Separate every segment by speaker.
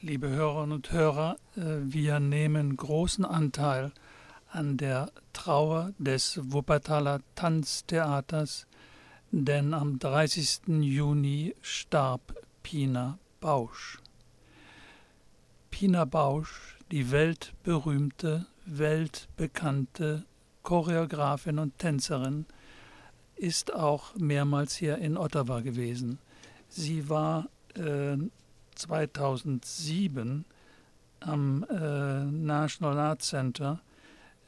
Speaker 1: Liebe Hörerinnen und Hörer, äh, wir nehmen großen Anteil an der Trauer des Wuppertaler Tanztheaters, denn am 30. Juni starb Pina Bausch. Pina Bausch, die weltberühmte, weltbekannte Choreografin und Tänzerin, ist auch mehrmals hier in Ottawa gewesen. Sie war äh, 2007 am äh, National Art Center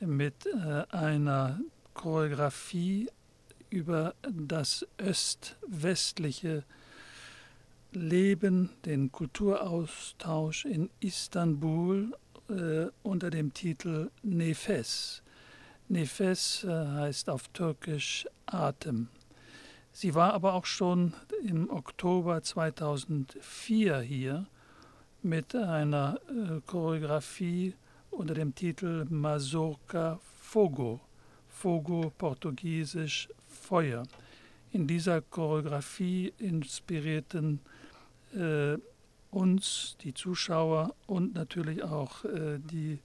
Speaker 1: mit äh, einer Choreografie über das öst-westliche Leben, den Kulturaustausch in Istanbul äh, unter dem Titel Nefes. Nefes äh, heißt auf Türkisch Atem. Sie war aber auch schon im Oktober 2004 hier mit einer äh, Choreografie unter dem Titel Mazurka Fogo, Fogo portugiesisch Feuer. In dieser Choreografie inspirierten äh, uns, die Zuschauer und natürlich auch äh, die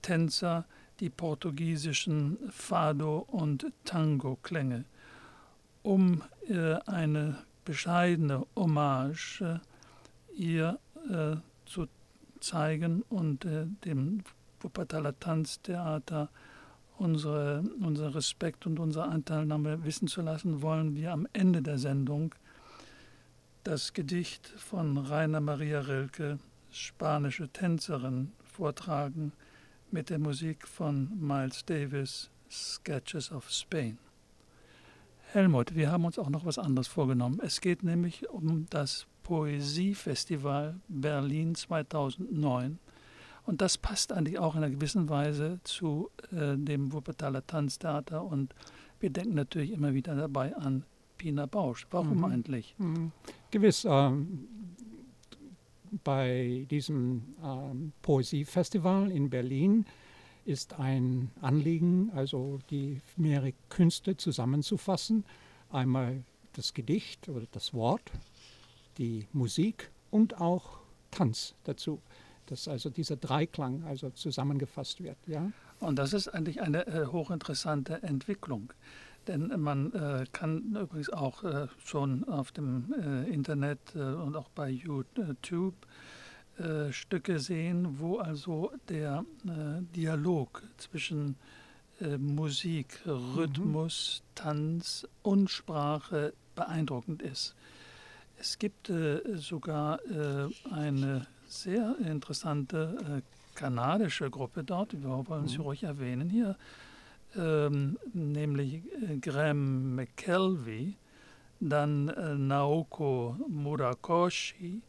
Speaker 1: Tänzer, die portugiesischen Fado- und Tango-Klänge, um äh, eine bescheidene Hommage äh, ihr äh, zu zeigen und äh, dem Wuppertaler Tanztheater unsere, unser Respekt und unsere Anteilnahme wissen zu lassen, wollen wir am Ende der Sendung das Gedicht von Rainer Maria Rilke, spanische Tänzerin, vortragen mit der Musik von Miles Davis, Sketches of Spain. Helmut, wir haben uns auch noch was anderes vorgenommen. Es geht nämlich um das Poesiefestival Berlin 2009. Und das passt eigentlich auch in einer gewissen Weise zu äh, dem Wuppertaler Tanztheater. Und wir denken natürlich immer wieder dabei an Pina Bausch. Warum mhm. eigentlich? Mhm.
Speaker 2: Gewiss. Ähm, bei diesem ähm, Poesiefestival in Berlin ist ein Anliegen, also die mehrere Künste zusammenzufassen. Einmal das Gedicht oder das Wort, die Musik und auch Tanz dazu dass also dieser Dreiklang also zusammengefasst wird. Ja?
Speaker 1: Und das ist eigentlich eine äh, hochinteressante Entwicklung. Denn man äh, kann übrigens auch äh, schon auf dem äh, Internet äh, und auch bei YouTube äh, Stücke sehen, wo also der Dialog zwischen Musik, Rhythmus, mhm. Tanz und Sprache beeindruckend ist. Es gibt sogar eine sehr interessante äh, kanadische Gruppe dort, wir wollen sie mhm. ruhig erwähnen hier, ähm, nämlich äh, Graham McKelvey, dann äh, Naoko Murakoshi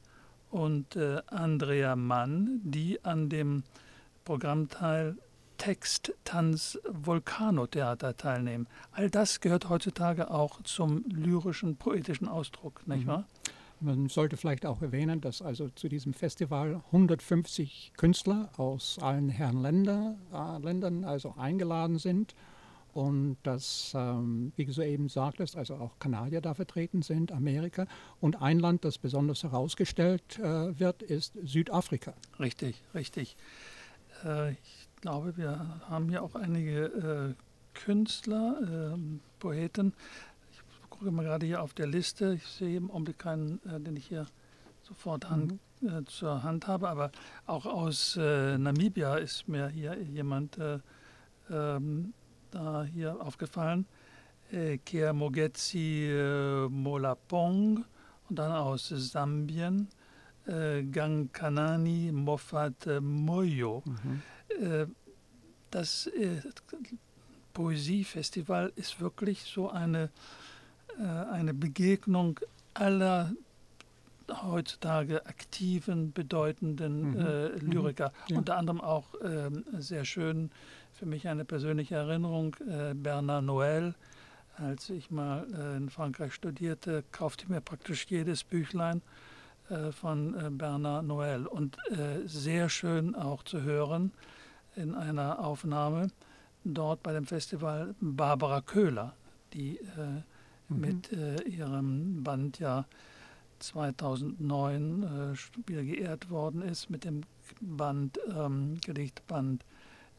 Speaker 1: und äh, Andrea Mann, die an dem Programmteil Text, Tanz, Vulkanotheater teilnehmen. All das gehört heutzutage auch zum lyrischen, poetischen Ausdruck, nicht mhm. wahr?
Speaker 2: Man sollte vielleicht auch erwähnen, dass also zu diesem Festival 150 Künstler aus allen Herren Länder, äh, Ländern also eingeladen sind und dass, ähm, wie du eben sagtest, also auch Kanadier da vertreten sind, Amerika und ein Land, das besonders herausgestellt äh, wird, ist Südafrika.
Speaker 1: Richtig, richtig. Äh, ich glaube, wir haben hier auch einige äh, Künstler, ähm, Poeten, gucke mal gerade hier auf der Liste. Ich sehe im Augenblick keinen, äh, den ich hier sofort Hand, mhm. äh, zur Hand habe, aber auch aus äh, Namibia ist mir hier jemand äh, ähm, da hier aufgefallen. Äh, Kea Mogetsi äh, Molapong und dann aus Sambien. Äh, Gankanani Moffat Moyo. Mhm. das Poesiefestival ist wirklich so eine äh, eine Begegnung aller heutzutage aktiven, bedeutenden mhm. äh, mhm. Lyriker. Mhm. Ja. Unter anderem auch äh, sehr schön für mich eine persönliche Erinnerung, äh, Bernard Noël. Als ich mal äh, in Frankreich studierte, kaufte ich mir praktisch jedes Büchlein äh, von Bernard Noël. Und sehr schön auch zu hören in einer Aufnahme dort bei dem Festival Barbara Köhler, die mhm. mit äh, ihrem Band ja 2009 äh, wieder geehrt worden ist mit dem Band, ähm, Gedichtband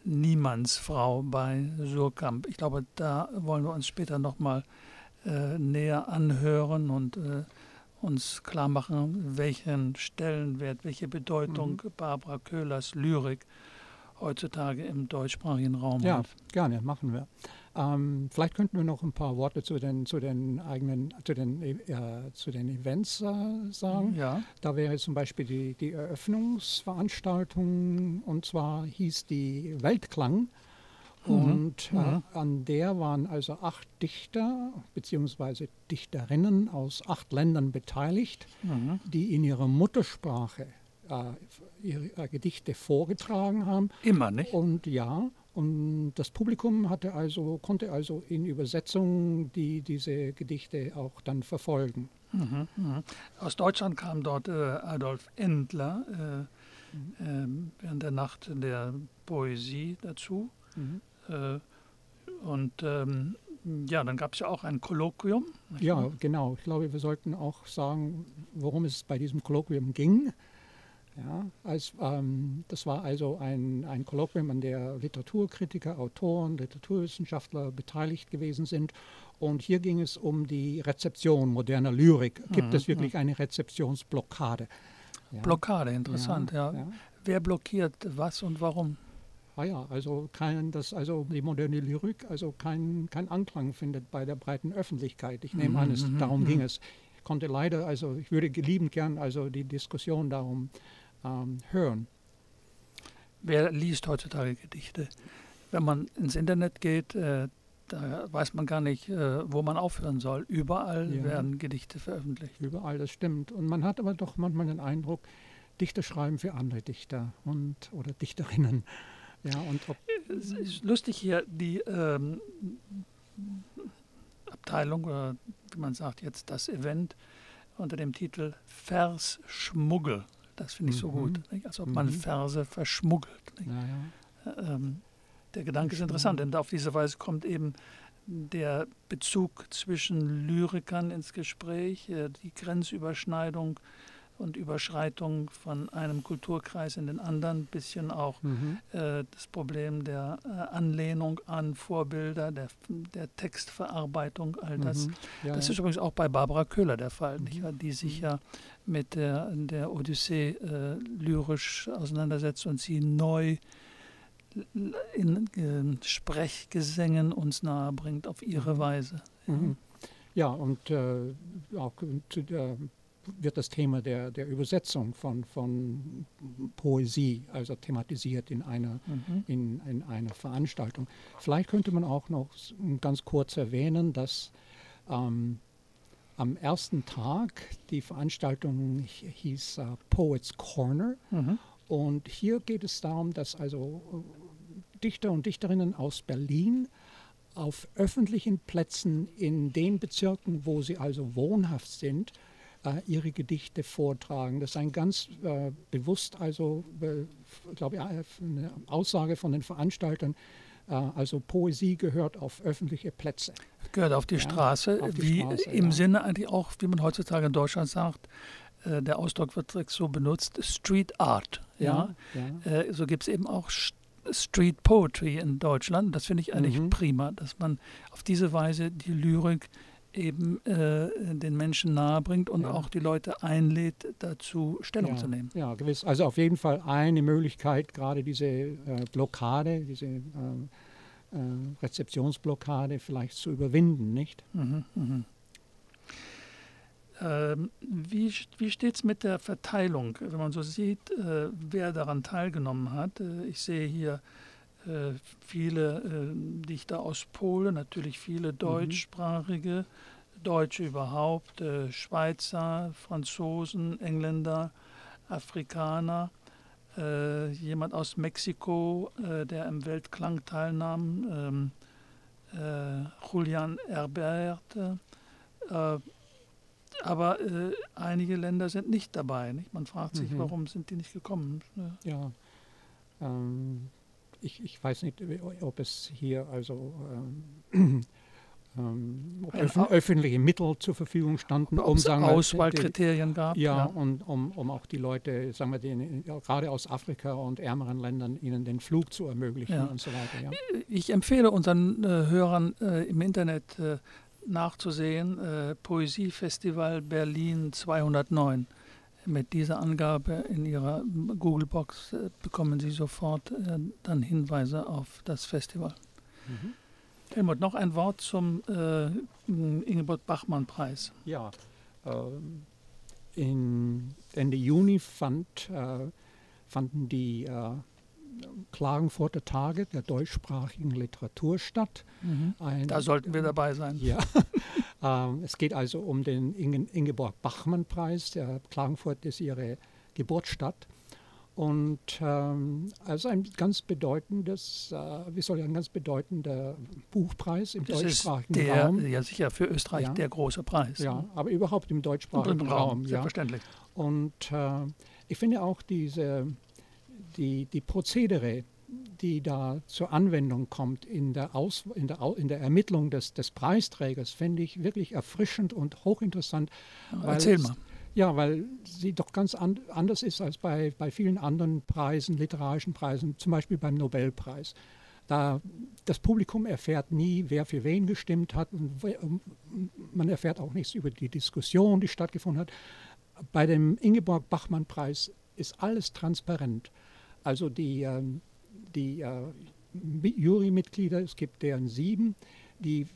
Speaker 1: Niemandsfrau bei Surkamp. Ich glaube, da wollen wir uns später nochmal äh, näher anhören und äh, uns klar machen, welchen Stellenwert, welche Bedeutung mhm. Barbara Köhlers Lyrik heutzutage im deutschsprachigen Raum
Speaker 2: ja,
Speaker 1: hat.
Speaker 2: Ja, gerne, machen wir. Ähm, vielleicht könnten wir noch ein paar Worte zu den, zu den eigenen, zu den, äh, zu den Events äh, sagen.
Speaker 1: Ja.
Speaker 2: Da wäre zum Beispiel die, die Eröffnungsveranstaltung und zwar hieß die Weltklang. Mhm. Und äh, mhm. an der waren also acht Dichter bzw. Dichterinnen aus acht Ländern beteiligt, mhm. die in ihrer Muttersprache äh, ihre äh, Gedichte vorgetragen haben.
Speaker 1: Immer, nicht?
Speaker 2: Und ja, und das Publikum hatte also, konnte also in Übersetzung die, diese Gedichte auch dann verfolgen.
Speaker 1: Mhm, mh. Aus Deutschland kam dort äh, Adolf Endler äh, mhm. äh, während der Nacht der Poesie dazu. Mhm. Äh, und ähm, ja, dann gab es ja auch ein Kolloquium.
Speaker 2: Ja, genau. Ich glaube, wir sollten auch sagen, worum es bei diesem Kolloquium ging. Ja, als, ähm, das war also ein, ein Kolloquium, an der Literaturkritiker, Autoren, Literaturwissenschaftler beteiligt gewesen sind. Und hier ging es um die Rezeption moderner Lyrik. Gibt mhm, es wirklich ja. eine Rezeptionsblockade?
Speaker 1: Ja. Blockade, interessant, ja, ja. Wer blockiert was und warum?
Speaker 2: Ah ja, also kein, das, also die moderne Lyrik, also kein, kein Anklang findet bei der breiten Öffentlichkeit. Ich nehme mhm, an, es, mhm, darum mhm. ging es. Ich konnte leider, also ich würde liebend gern also die Diskussion darum ähm, hören.
Speaker 1: Wer liest heutzutage Gedichte? Wenn man ins Internet geht, äh, da weiß man gar nicht, äh, wo man aufhören soll. Überall ja. werden Gedichte veröffentlicht.
Speaker 2: Überall, das stimmt. Und man hat aber doch manchmal den Eindruck, Dichter schreiben für andere Dichter und oder Dichterinnen. Ja, und
Speaker 1: es ist lustig hier, die ähm, Abteilung oder wie man sagt jetzt das Event unter dem Titel Vers Schmuggel das finde ich so gut. Mhm. Nicht? Als ob man mhm. Verse verschmuggelt. Ja, ja. Ähm, der Gedanke ist interessant, denn auf diese Weise kommt eben der Bezug zwischen Lyrikern ins Gespräch, äh, die Grenzüberschneidung und Überschreitung von einem Kulturkreis in den anderen, ein bisschen auch mhm. äh, das Problem der äh, Anlehnung an Vorbilder, der, der Textverarbeitung, all das. Mhm. Ja, das ist übrigens auch bei Barbara Köhler der Fall, mhm. die sich mhm. ja mit der, der Odyssee äh, lyrisch auseinandersetzt und sie neu in Sprechgesängen uns nahebringt auf ihre mhm. Weise.
Speaker 2: Mhm. Ja, und äh, auch zu der wird das Thema der, der Übersetzung von, von Poesie also thematisiert in einer, mhm. in, in einer Veranstaltung. Vielleicht könnte man auch noch ganz kurz erwähnen, dass ähm, am ersten Tag die Veranstaltung hieß uh, Poets Corner. Mhm. Und hier geht es darum, dass also äh, Dichter und Dichterinnen aus Berlin auf öffentlichen Plätzen in den Bezirken, wo sie also wohnhaft sind, äh, ihre Gedichte vortragen. Das ist ein ganz äh, bewusst, also, äh, glaube ich, eine Aussage von den Veranstaltern. Äh, also Poesie gehört auf öffentliche Plätze.
Speaker 1: Gehört auf die ja, Straße, auf die wie Straße, im ja. Sinne eigentlich auch, wie man heutzutage in Deutschland sagt, äh, der Ausdruck wird so benutzt, Street Art. Ja, ja äh, so gibt es eben auch Street Poetry in Deutschland. Das finde ich eigentlich mhm. prima, dass man auf diese Weise die Lyrik eben äh, den Menschen nahebringt und ja. auch die Leute einlädt, dazu Stellung
Speaker 2: ja,
Speaker 1: zu nehmen.
Speaker 2: Ja, gewiss. Also auf jeden Fall eine Möglichkeit, gerade diese äh, Blockade, diese äh, äh Rezeptionsblockade vielleicht zu überwinden, nicht? Mhm,
Speaker 1: mh. ähm, wie wie steht es mit der Verteilung, wenn man so sieht, äh, wer daran teilgenommen hat? Äh, ich sehe hier viele äh, Dichter aus Polen, natürlich viele mhm. deutschsprachige. Deutsche überhaupt, äh, Schweizer, Franzosen, Engländer, Afrikaner, äh, jemand aus Mexiko, der im Weltklang teilnahm, ähm, äh, Julian Herbert. aber einige Länder sind nicht dabei. Nicht? Man fragt sich, mhm. warum sind die nicht gekommen?
Speaker 2: Ja. Ähm ich, ich weiß nicht, ob es hier also ähm, ähm, öf öffentliche Mittel zur Verfügung standen,
Speaker 1: um sagen Auswahlkriterien die, gab.
Speaker 2: Ja, ja, und um, um auch die Leute, sagen wir, den, gerade aus Afrika und ärmeren Ländern, ihnen den Flug zu ermöglichen ja. und so weiter. Ja.
Speaker 1: Ich empfehle unseren äh, Hörern äh, im Internet äh, nachzusehen, äh, Poesiefestival Berlin 209. Mit dieser Angabe in Ihrer Google-Box äh, bekommen Sie sofort äh, dann Hinweise auf das Festival. Mhm. Helmut, noch ein Wort zum äh, Ingeborg-Bachmann-Preis.
Speaker 2: Ja, äh, in Ende Juni fand, äh, fanden die äh, Klagenfurter Tage der deutschsprachigen Literatur statt.
Speaker 1: Mhm. Da sollten wir dabei sein.
Speaker 2: Ja. ähm, es geht also um den Ingeborg-Bachmann-Preis. Der Klagenfurt ist ihre Geburtsstadt. Und ähm, also ein ganz bedeutendes, äh, wie soll ich ein ganz bedeutender Buchpreis im das deutschsprachigen
Speaker 1: der,
Speaker 2: Raum.
Speaker 1: Ja, sicher für Österreich ja. der große Preis.
Speaker 2: Ja, aber überhaupt im deutschsprachigen im Raum. Raum
Speaker 1: selbstverständlich.
Speaker 2: Ja. Und äh, ich finde auch diese, die, die Prozedere, die da zur Anwendung kommt in der, Aus, in der, in der Ermittlung des, des Preisträgers, finde ich wirklich erfrischend und hochinteressant.
Speaker 1: Erzähl mal.
Speaker 2: Ja, weil sie doch ganz an, anders ist als bei, bei vielen anderen Preisen, literarischen Preisen, zum Beispiel beim Nobelpreis. Da das Publikum erfährt nie, wer für wen gestimmt hat. Und man erfährt auch nichts über die Diskussion, die stattgefunden hat. Bei dem Ingeborg Bachmann-Preis ist alles transparent. Also die, ähm, die äh, Jurymitglieder, es gibt deren sieben, die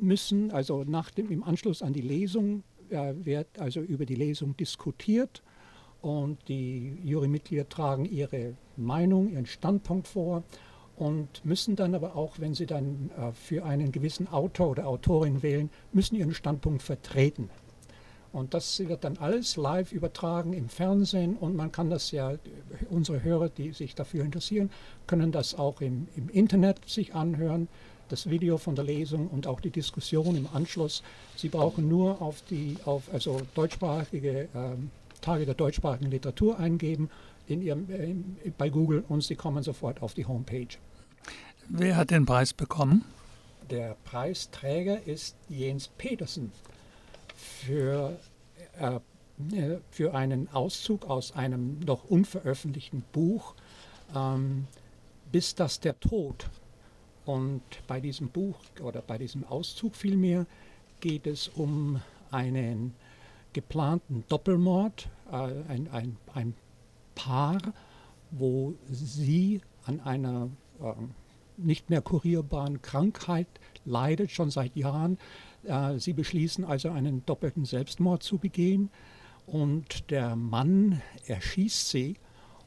Speaker 2: müssen also nach dem, im Anschluss an die Lesung äh, wird also über die Lesung diskutiert und die Jurymitglieder tragen ihre Meinung, ihren Standpunkt vor und müssen dann aber auch, wenn sie dann äh, für einen gewissen Autor oder Autorin wählen, müssen ihren Standpunkt vertreten. Und das wird dann alles live übertragen im Fernsehen und man kann das ja, unsere Hörer, die sich dafür interessieren, können das auch im, im Internet sich anhören das Video von der Lesung und auch die Diskussion im Anschluss. Sie brauchen nur auf die auf also deutschsprachige ähm, Tage der deutschsprachigen Literatur eingeben in ihrem, äh, bei Google und Sie kommen sofort auf die Homepage.
Speaker 1: Wer hat den Preis bekommen?
Speaker 2: Der Preisträger ist Jens Petersen für, äh, äh, für einen Auszug aus einem noch unveröffentlichten Buch, ähm, Bis das der Tod und bei diesem Buch oder bei diesem Auszug vielmehr geht es um einen geplanten Doppelmord, äh, ein, ein, ein Paar, wo sie an einer äh, nicht mehr kurierbaren Krankheit leidet, schon seit Jahren. Sie beschließen also einen doppelten Selbstmord zu begehen und der Mann erschießt sie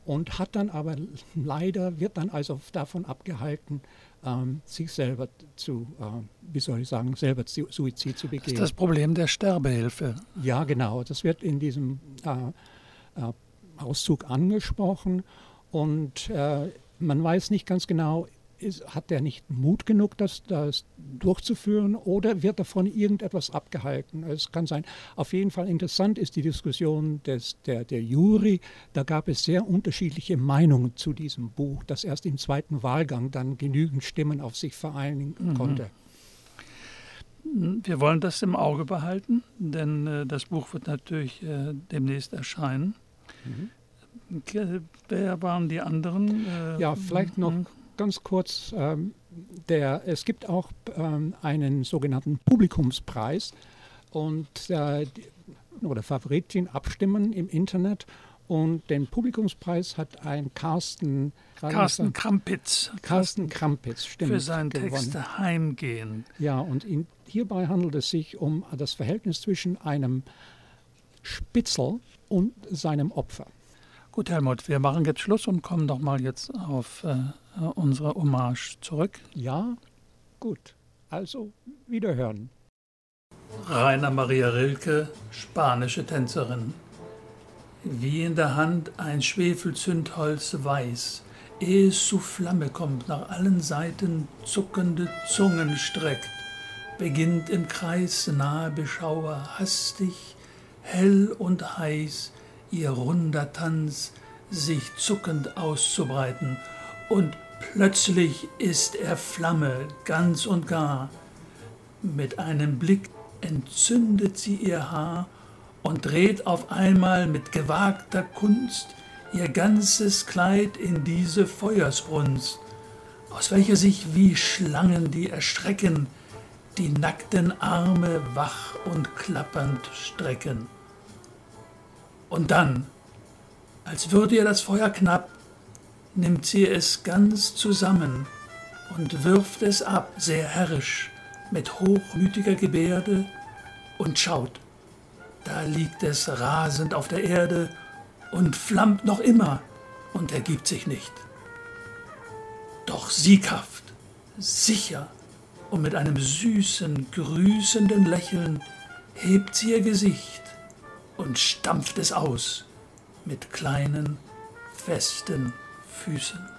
Speaker 2: und hat dann aber leider, wird dann also davon abgehalten, ähm, sich selber zu, äh, wie soll ich sagen, selber zu, Suizid zu begehen.
Speaker 1: Das ist das Problem der Sterbehilfe.
Speaker 2: Ja, genau. Das wird in diesem äh, äh, Auszug angesprochen und äh, man weiß nicht ganz genau, ist, hat er nicht Mut genug, das, das durchzuführen oder wird er von irgendetwas abgehalten? Es kann sein. Auf jeden Fall interessant ist die Diskussion des, der, der Jury. Da gab es sehr unterschiedliche Meinungen zu diesem Buch, das erst im zweiten Wahlgang dann genügend Stimmen auf sich vereinigen mhm. konnte.
Speaker 1: Wir wollen das im Auge behalten, denn äh, das Buch wird natürlich äh, demnächst erscheinen. Mhm. Wer waren die anderen?
Speaker 2: Äh, ja, vielleicht noch? Ganz kurz, ähm, der, es gibt auch ähm, einen sogenannten Publikumspreis und äh, oder Favoritin abstimmen im Internet und den Publikumspreis hat ein Carsten
Speaker 1: Carsten Krampitz.
Speaker 2: Carsten Krampitz,
Speaker 1: stimmt. Für seinen Text Heimgehen.
Speaker 2: Ja, und in, hierbei handelt es sich um das Verhältnis zwischen einem Spitzel und seinem Opfer.
Speaker 1: Gut, Helmut, wir machen jetzt Schluss und kommen doch mal jetzt auf äh, unsere Hommage zurück.
Speaker 2: Ja, gut. Also wiederhören.
Speaker 1: Rainer Maria Rilke, spanische Tänzerin. Wie in der Hand ein Schwefelzündholz weiß, ehe es zu Flamme kommt, nach allen Seiten zuckende Zungen streckt, beginnt im Kreis nahe Beschauer hastig, hell und heiß, ihr runder Tanz sich zuckend auszubreiten, und plötzlich ist er Flamme ganz und gar. Mit einem Blick entzündet sie ihr Haar und dreht auf einmal mit gewagter Kunst ihr ganzes Kleid in diese Feuersbrunst, aus welcher sich wie Schlangen, die erstrecken, die nackten Arme wach und klappernd strecken. Und dann, als würde ihr das Feuer knapp, nimmt sie es ganz zusammen und wirft es ab, sehr herrisch, mit hochmütiger Gebärde, und schaut, da liegt es rasend auf der Erde und flammt noch immer und ergibt sich nicht. Doch sieghaft, sicher und mit einem süßen, grüßenden Lächeln hebt sie ihr Gesicht und stampft es aus mit kleinen, festen Füßen.